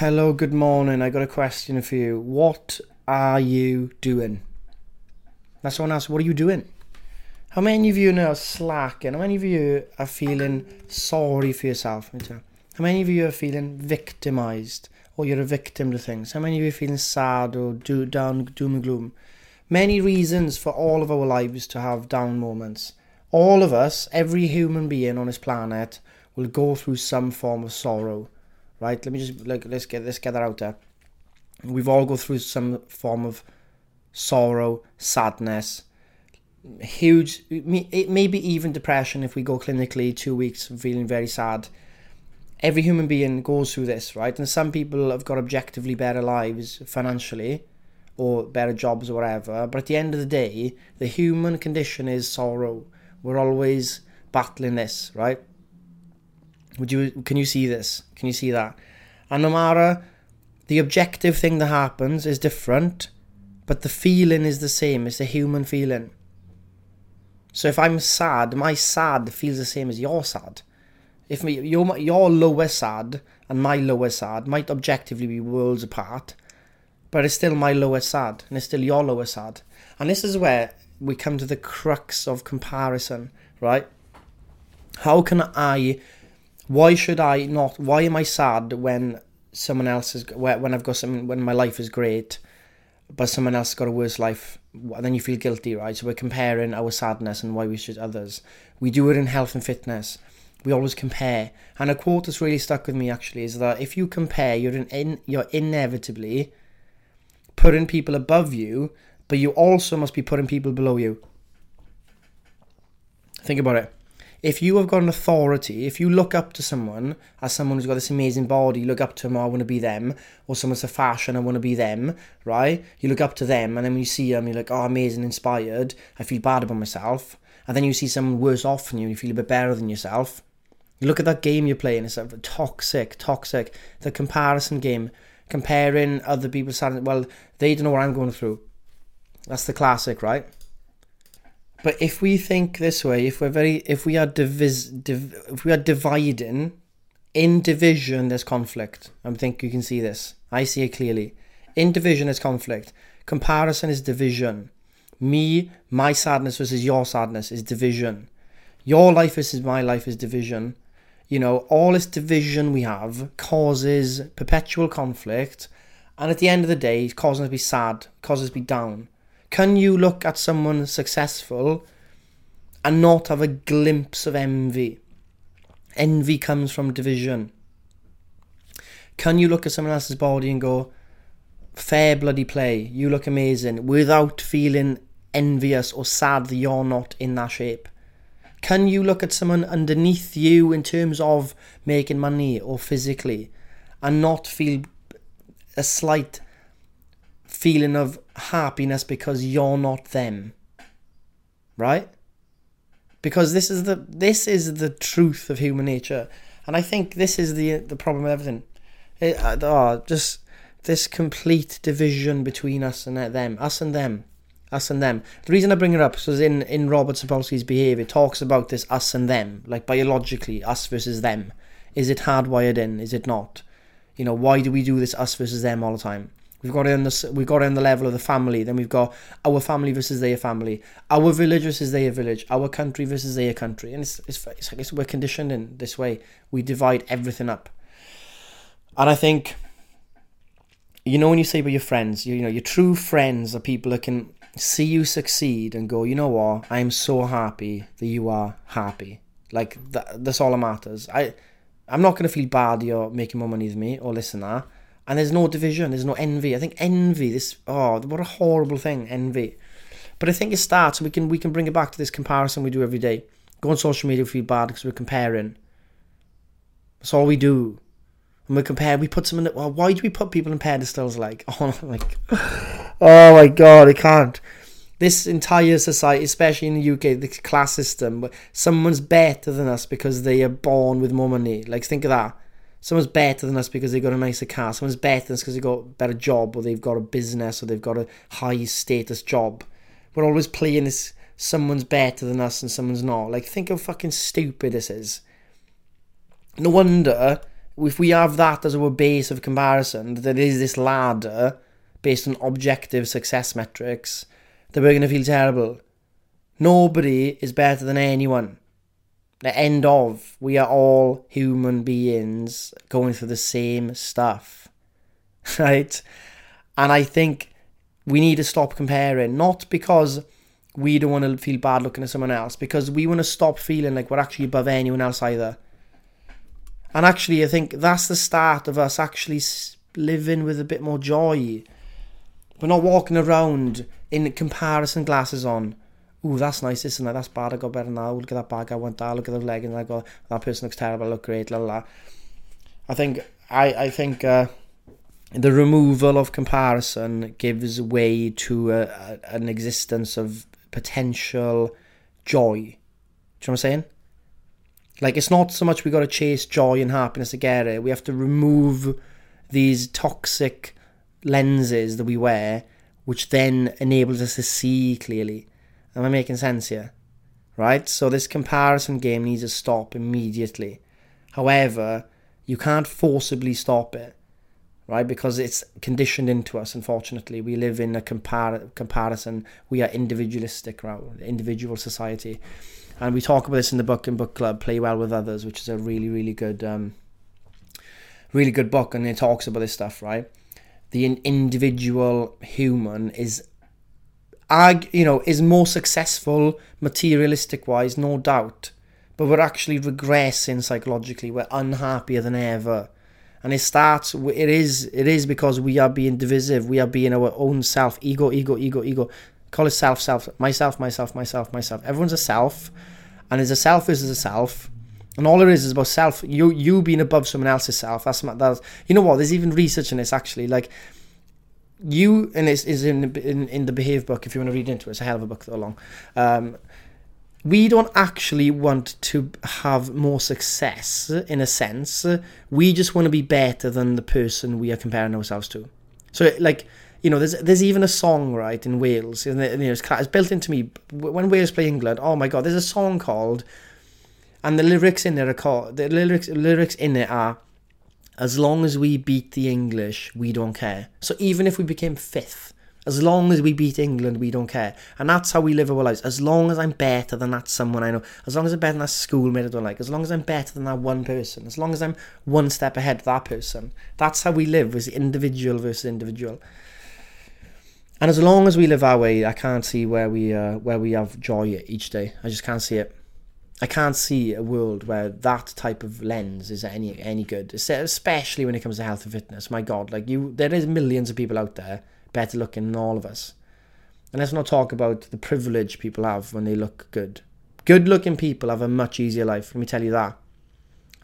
Hello, good morning. I got a question for you. What are you doing? That's someone else. What are you doing? How many of you are slacking? How many of you are feeling sorry for yourself? How many of you are feeling victimized or you're a victim to things? How many of you are feeling sad or do, down, doom and gloom? Many reasons for all of our lives to have down moments. All of us, every human being on this planet, will go through some form of sorrow right? Let me just like let's get let's get that out there. We've all go through some form of sorrow, sadness, huge, maybe even depression if we go clinically two weeks feeling very sad. Every human being goes through this, right? And some people have got objectively better lives financially or better jobs or whatever. But at the end of the day, the human condition is sorrow. We're always battling this, right? Would you can you see this? Can you see that? And no matter the objective thing that happens is different, but the feeling is the same. It's a human feeling. So if I'm sad, my sad feels the same as your sad. If me, your your lower sad and my lower sad might objectively be worlds apart, but it's still my lower sad and it's still your lower sad. And this is where we come to the crux of comparison, right? How can I why should I not? Why am I sad when someone else is when I've got some when my life is great, but someone else has got a worse life? Then you feel guilty, right? So we're comparing our sadness and why we should others. We do it in health and fitness. We always compare. And a quote that's really stuck with me actually is that if you compare, you're in, in you're inevitably putting people above you, but you also must be putting people below you. Think about it if you have got an authority, if you look up to someone as someone who's got this amazing body, you look up to them, oh, I want to be them, or someone's a fashion, I want to be them, right? You look up to them, and then when you see them, you're like, oh, amazing, inspired, I feel bad about myself. And then you see someone worse off than you, and you feel a bit better than yourself. You look at that game you're playing, it's like toxic, toxic. The comparison game, comparing other people's, well, they don't know what I'm going through. That's the classic, right? But if we think this way, if we're very, if we are divis, div, if we are dividing, in division there's conflict. I think you can see this. I see it clearly. In division is conflict. Comparison is division. Me, my sadness versus your sadness is division. Your life versus my life is division. You know, all this division we have causes perpetual conflict, and at the end of the day, it causes us to be sad, causes us to be down. Can you look at someone successful and not have a glimpse of envy? Envy comes from division. Can you look at someone else's body and go, fair bloody play, you look amazing, without feeling envious or sad that you're not in that shape? Can you look at someone underneath you in terms of making money or physically and not feel a slight feeling of happiness because you're not them. Right? Because this is the this is the truth of human nature. And I think this is the the problem with everything. It, oh, just this complete division between us and them, us and them, us and them. The reason I bring it up is in in Robert Sapolsky's behaviour, talks about this us and them, like biologically, us versus them. Is it hardwired in? Is it not? You know, why do we do this us versus them all the time? We've got it on the we've got it on the level of the family. Then we've got our family versus their family, our village versus their village, our country versus their country, and it's it's, it's, it's we're conditioned in this way. We divide everything up, and I think, you know, when you say about your friends, you, you know, your true friends are people that can see you succeed and go, you know what, I am so happy that you are happy. Like that, that's all that matters. I, I'm not gonna feel bad you're making more money than me or listen that and there's no division, there's no envy. I think envy, this oh, what a horrible thing, envy. But I think it starts. We can we can bring it back to this comparison we do every day. Go on social media, feel bad because we're comparing. That's all we do. And we compare. We put some in. Well, why do we put people in pedestals? Like, oh, like, oh my god, I can't. This entire society, especially in the UK, the class system, someone's better than us because they are born with more money. Like, think of that someone's better than us because they've got a nicer car. Someone's better than us because they've got a better job or they've got a business or they've got a high status job. We're always playing this someone's better than us and someone's not. Like, think how fucking stupid this is. No wonder if we have that as our base of comparison, that there is this ladder based on objective success metrics, that we're going to feel terrible. Nobody is better than anyone. The end of, we are all human beings going through the same stuff. Right? And I think we need to stop comparing, not because we don't want to feel bad looking at someone else, because we want to stop feeling like we're actually above anyone else either. And actually, I think that's the start of us actually living with a bit more joy. We're not walking around in comparison glasses on. Ooh, that's nice, isn't it? That's bad. I got better now. Look at that bag. I went that. Look at the leg, and I go, that person looks terrible. I look great. La la. I think I I think uh, the removal of comparison gives way to a, a, an existence of potential joy. Do you know what I'm saying? Like it's not so much we got to chase joy and happiness to get it. We have to remove these toxic lenses that we wear, which then enables us to see clearly. Am I making sense here? Right? So this comparison game needs to stop immediately. However, you can't forcibly stop it, right? Because it's conditioned into us, unfortunately. We live in a compar- comparison. We are individualistic, right? Individual society. And we talk about this in the book and book club, Play Well with Others, which is a really, really good um, really good book and it talks about this stuff, right? The individual human is you know, is more successful materialistic wise, no doubt. But we're actually regressing psychologically. We're unhappier than ever. And it starts it is it is because we are being divisive. We are being our own self. Ego, ego, ego, ego. Call it self, self, myself, myself, myself, myself. Everyone's a self. And as a self is as a self. And all it is is about self. You you being above someone else's self. That's that's you know what? There's even research in this actually. Like you and this is in, in in the Behave book. If you want to read into it, it's a hell of a book though long. Um, we don't actually want to have more success in a sense. We just want to be better than the person we are comparing ourselves to. So like you know, there's there's even a song right in Wales, and you know, it's, it's built into me. When Wales play England, oh my god, there's a song called, and the lyrics in there are called the lyrics lyrics in it are as long as we beat the English, we don't care. So even if we became fifth, as long as we beat England, we don't care. And that's how we live our lives. As long as I'm better than that someone I know, as long as I'm better than that schoolmate I don't like, as long as I'm better than that one person, as long as I'm one step ahead of that person, that's how we live as individual versus individual. And as long as we live our way, I can't see where we uh, where we have joy each day. I just can't see it. I can't see a world where that type of lens is any any good, especially when it comes to health and fitness. My God, like you, there is millions of people out there better looking than all of us. And let's not talk about the privilege people have when they look good. Good looking people have a much easier life, let me tell you that.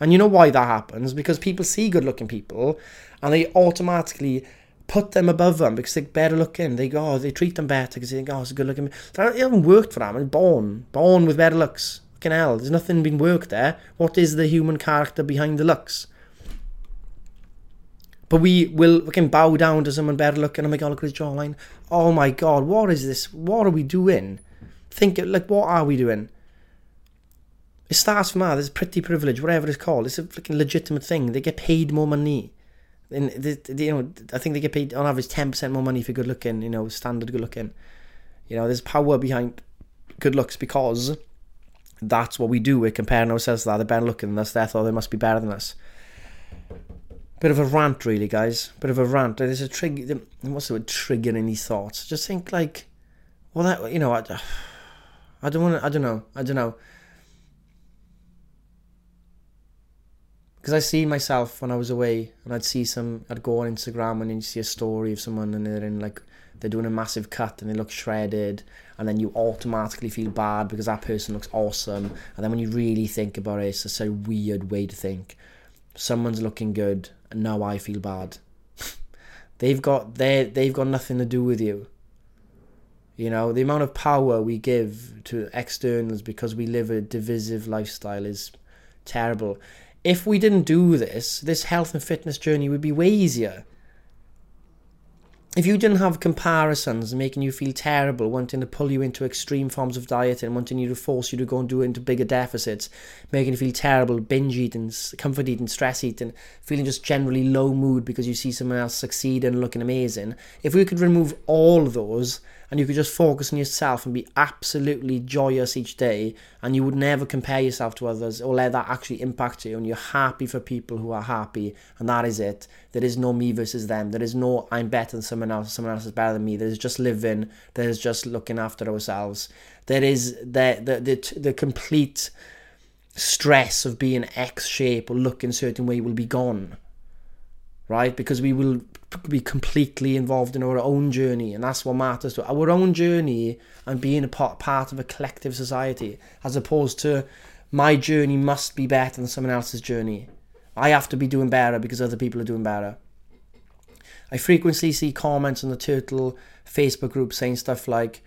And you know why that happens? Because people see good looking people and they automatically put them above them because they're better looking. They go, oh, they treat them better because they think, oh, it's a good looking. They haven't worked for them. They're born, born with better looks. Fucking hell, there's nothing been worked there. What is the human character behind the looks? But we will fucking bow down to someone better looking. Oh my god, look at his jawline. Oh my god, what is this? What are we doing? Think like, what are we doing? It starts from ah, that. There's pretty privilege, whatever it's called. It's a fucking legitimate thing. They get paid more money. And they, you know, I think they get paid on average ten percent more money for good looking. You know, standard good looking. You know, there's power behind good looks because that's what we do. We're comparing ourselves to that. They're better looking than us, therefore they must be better than us. Bit of a rant, really, guys. Bit of a rant. There's a trigger. What's the word? Trigger any thoughts. Just think like, well, that you know, I, I don't want to. I don't know. I don't know. Because I see myself when I was away, and I'd see some. I'd go on Instagram and you see a story of someone, and they're in like they're doing a massive cut and they look shredded and then you automatically feel bad because that person looks awesome. And then when you really think about it it's just a weird way to think. Someone's looking good and now I feel bad. They've got they they've got nothing to do with you. You know the amount of power we give to externals because we live a divisive lifestyle is terrible. If we didn't do this this health and fitness journey would be way easier if you didn't have comparisons making you feel terrible, wanting to pull you into extreme forms of diet and wanting you to force you to go and do into bigger deficits, making you feel terrible, binge eating, comfort eating, stress eating, feeling just generally low mood because you see someone else succeed and looking amazing, if we could remove all of those and you could just focus on yourself and be absolutely joyous each day and you would never compare yourself to others or let that actually impact you and you're happy for people who are happy and that is it there is no me versus them. There is no i'm better than someone else someone else is better than me. There's just living. There's just looking after ourselves. There is the the the, the complete stress of being x shape or looking certain way will be gone right? Because we will be completely involved in our own journey, and that's what matters to our own journey and being a part, part of a collective society, as opposed to my journey must be better than someone else's journey. I have to be doing better because other people are doing better. I frequently see comments on the Turtle Facebook group saying stuff like,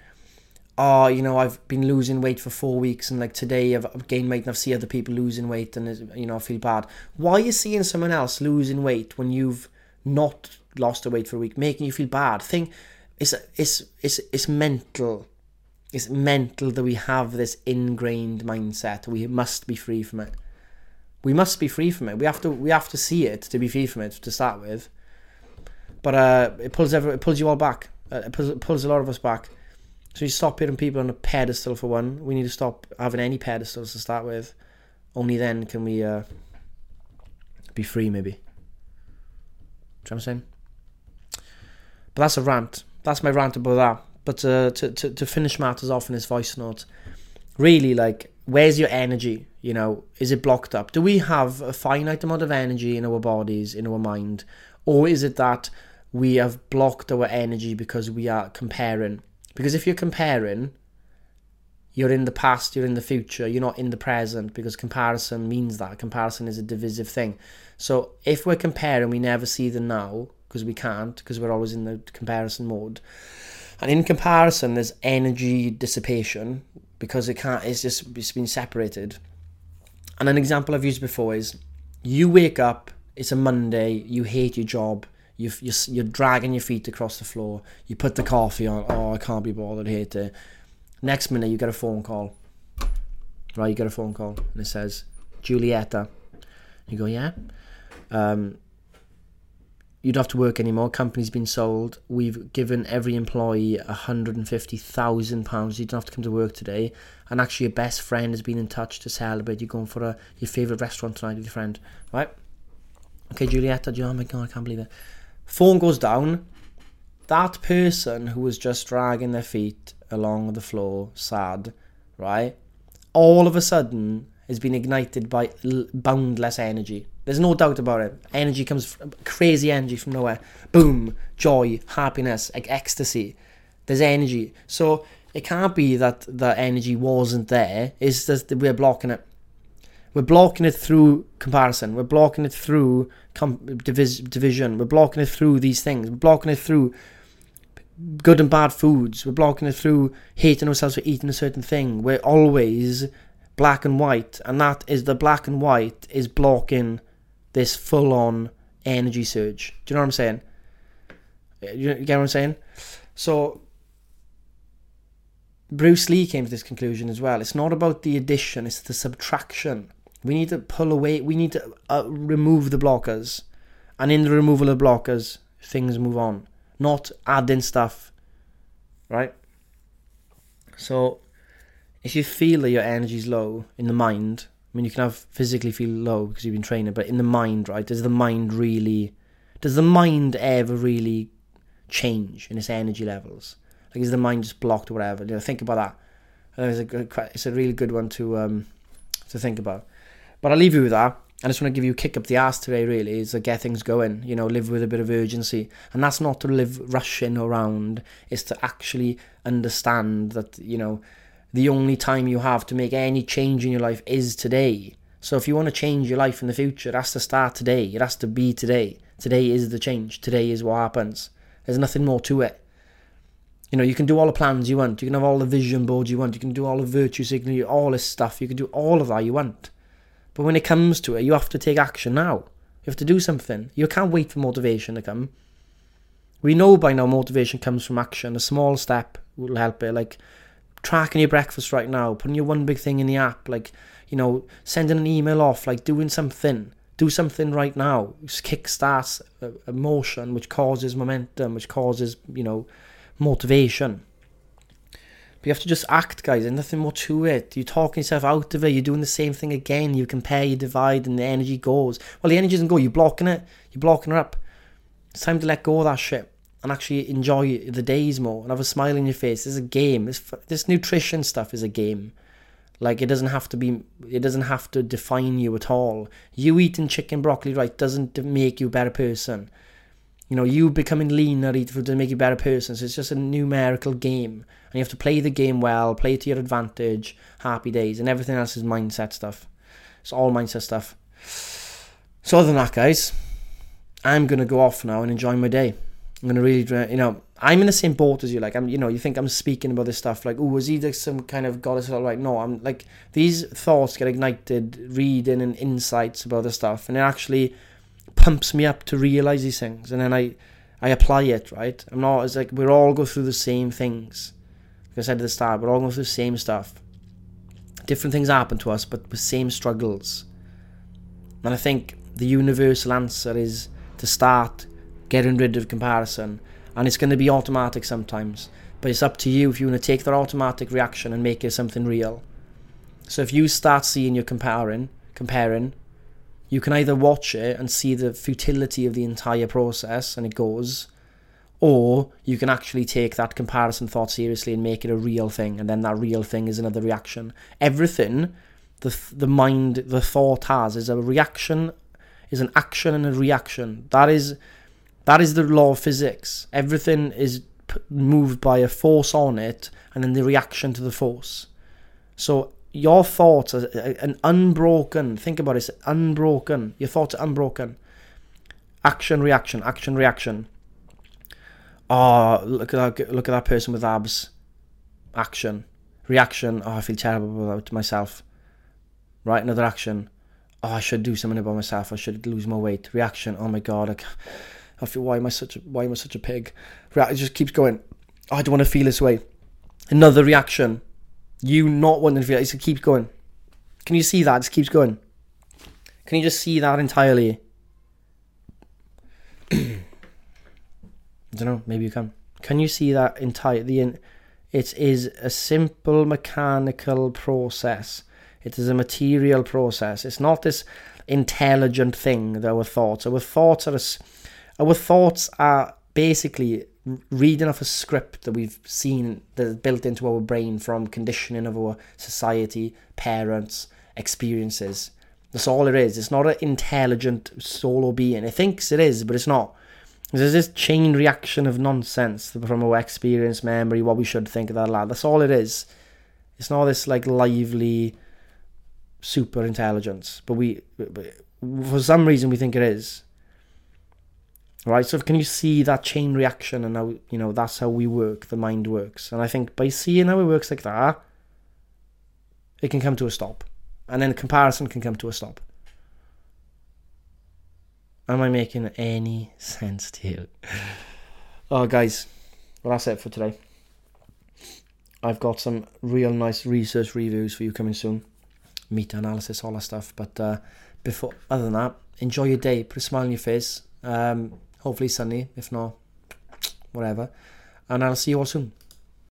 oh, you know, I've been losing weight for four weeks and like today I've gained weight and I've seen other people losing weight and, you know, I feel bad. Why are you seeing someone else losing weight when you've not lost the weight for a week, making you feel bad. Thing, it's it's it's it's mental. It's mental that we have this ingrained mindset. We must be free from it. We must be free from it. We have to we have to see it to be free from it to start with. But uh, it pulls every, it pulls you all back. Uh, it, pulls, it pulls a lot of us back. So you stop putting people on a pedestal for one. We need to stop having any pedestals to start with. Only then can we uh, be free, maybe. Do you know what I'm saying? But that's a rant. That's my rant about that. But uh, to, to, to finish matters off in this voice note, really, like, where's your energy? You know, is it blocked up? Do we have a finite amount of energy in our bodies, in our mind? Or is it that we have blocked our energy because we are comparing? Because if you're comparing, you're in the past, you're in the future, you're not in the present because comparison means that. Comparison is a divisive thing. So if we're comparing, we never see the now, because we can't because we're always in the comparison mode. And in comparison, there's energy dissipation because it can't. It's just it's been separated. And an example I've used before is you wake up. It's a Monday. You hate your job. You you're, dragging your feet across the floor. You put the coffee on. Oh, I can't be bothered. I hate it. Next minute, you get a phone call. Right, you get a phone call and it says Julieta. You go, yeah. Um, you don't have to work anymore. Company's been sold. We've given every employee £150,000. You don't have to come to work today. And actually, your best friend has been in touch to celebrate. You're going for a, your favourite restaurant tonight with your friend. Right? Okay, Julieta, oh my God, I can't believe it. Phone goes down. That person who was just dragging their feet along the floor, sad, right? All of a sudden has been ignited by boundless energy there's no doubt about it. Energy comes, from, crazy energy from nowhere. Boom, joy, happiness, like ecstasy. There's energy. So it can't be that the energy wasn't there. It's just that we're blocking it. We're blocking it through comparison. We're blocking it through com- divis- division. We're blocking it through these things. We're blocking it through good and bad foods. We're blocking it through hating ourselves for eating a certain thing. We're always black and white, and that is the black and white is blocking this full on energy surge. Do you know what I'm saying? You get what I'm saying? So Bruce Lee came to this conclusion as well. It's not about the addition, it's the subtraction. We need to pull away, we need to uh, remove the blockers. And in the removal of blockers, things move on. Not adding stuff. Right? So, if you feel that your energy is low in the mind, I mean, you can have physically feel low because you've been training, but in the mind, right? Does the mind really, does the mind ever really change in its energy levels? Like, is the mind just blocked or whatever? You know, think about that. It's a good, it's a really good one to um to think about. But I'll leave you with that. I just want to give you a kick up the ass today, really, is to get things going, you know, live with a bit of urgency. And that's not to live rushing around, it's to actually understand that, you know, the only time you have to make any change in your life is today. So if you want to change your life in the future, it has to start today. It has to be today. Today is the change. Today is what happens. There's nothing more to it. You know, you can do all the plans you want. You can have all the vision boards you want. You can do all the virtue signaling, all this stuff. You can do all of that you want. But when it comes to it, you have to take action now. You have to do something. You can't wait for motivation to come. We know by now motivation comes from action. A small step will help it. Like tracking your breakfast right now, putting your one big thing in the app, like, you know, sending an email off, like doing something. Do something right now. Kick starts uh, emotion, which causes momentum, which causes, you know, motivation. But you have to just act, guys. There's nothing more to it. You're talking yourself out of it. You're doing the same thing again. You compare, you divide, and the energy goes. Well, the energy doesn't go. You're blocking it. You're blocking her up. It's time to let go of that shit and actually enjoy the days more and have a smile in your face. This is a game. This this nutrition stuff is a game. Like it doesn't have to be. It doesn't have to define you at all. You eating chicken broccoli right doesn't make you a better person. You know, you becoming leaner doesn't make you a better person. So it's just a numerical game, and you have to play the game well, play it to your advantage. Happy days, and everything else is mindset stuff. It's all mindset stuff. So other than that, guys, I'm gonna go off now and enjoy my day. I'm gonna really, you know, I'm in the same boat as you. Like, I'm, you know, you think I'm speaking about this stuff. Like, oh, was he like some kind of goddess? Or like, no, I'm like these thoughts get ignited, reading and insights about the stuff, and it actually pumps me up to realize these things, and then I, I apply it. Right, I'm not. It's like we're all go through the same things. Like I said at the start, we're all going through the same stuff. Different things happen to us, but the same struggles. And I think the universal answer is to start getting rid of comparison. And it's going to be automatic sometimes. But it's up to you if you want to take that automatic reaction and make it something real. So if you start seeing you're comparing, comparing, you can either watch it and see the futility of the entire process and it goes, or you can actually take that comparison thought seriously and make it a real thing, and then that real thing is another reaction. Everything the the mind, the thought has is a reaction, is an action and a reaction. That is that is the law of physics. Everything is moved by a force on it and then the reaction to the force. So your thoughts are uh, an unbroken, think about it, it's unbroken. Your thoughts are unbroken. Action, reaction, action, reaction. Oh, look at that, look at that person with abs. Action. Reaction. Oh, I feel terrible about myself. Right, another action. Oh, I should do something about myself. I should lose more weight. Reaction. Oh my god, I can't I feel why am I such a why am I such a pig? It just keeps going. Oh, I don't want to feel this way. Another reaction. You not wanting to feel it. It keeps going. Can you see that? It just keeps going. Can you just see that entirely? I don't know. Maybe you can. Can you see that entire the? It is a simple mechanical process. It is a material process. It's not this intelligent thing that our thoughts. Our thoughts are a, our thoughts are basically reading off a script that we've seen that is built into our brain from conditioning of our society, parents, experiences. That's all it is. It's not an intelligent solo being. It thinks it is, but it's not. There's this chain reaction of nonsense from our experience, memory, what we should think of that lad. That's all it is. It's not this like lively super intelligence, but we, for some reason, we think it is right so can you see that chain reaction and how you know that's how we work the mind works? And i think by seeing how it works like that it can come to a stop. And then comparison can come to a stop. Am i making any sense to you? Oh guys well that's it for today. I've got some real nice research reviews for you coming soon. Meta analysis all that stuff. But uh, before other than that enjoy your day. Put a smile on your face. Um, Hopefully sunny. If not, whatever. And I'll see you all soon.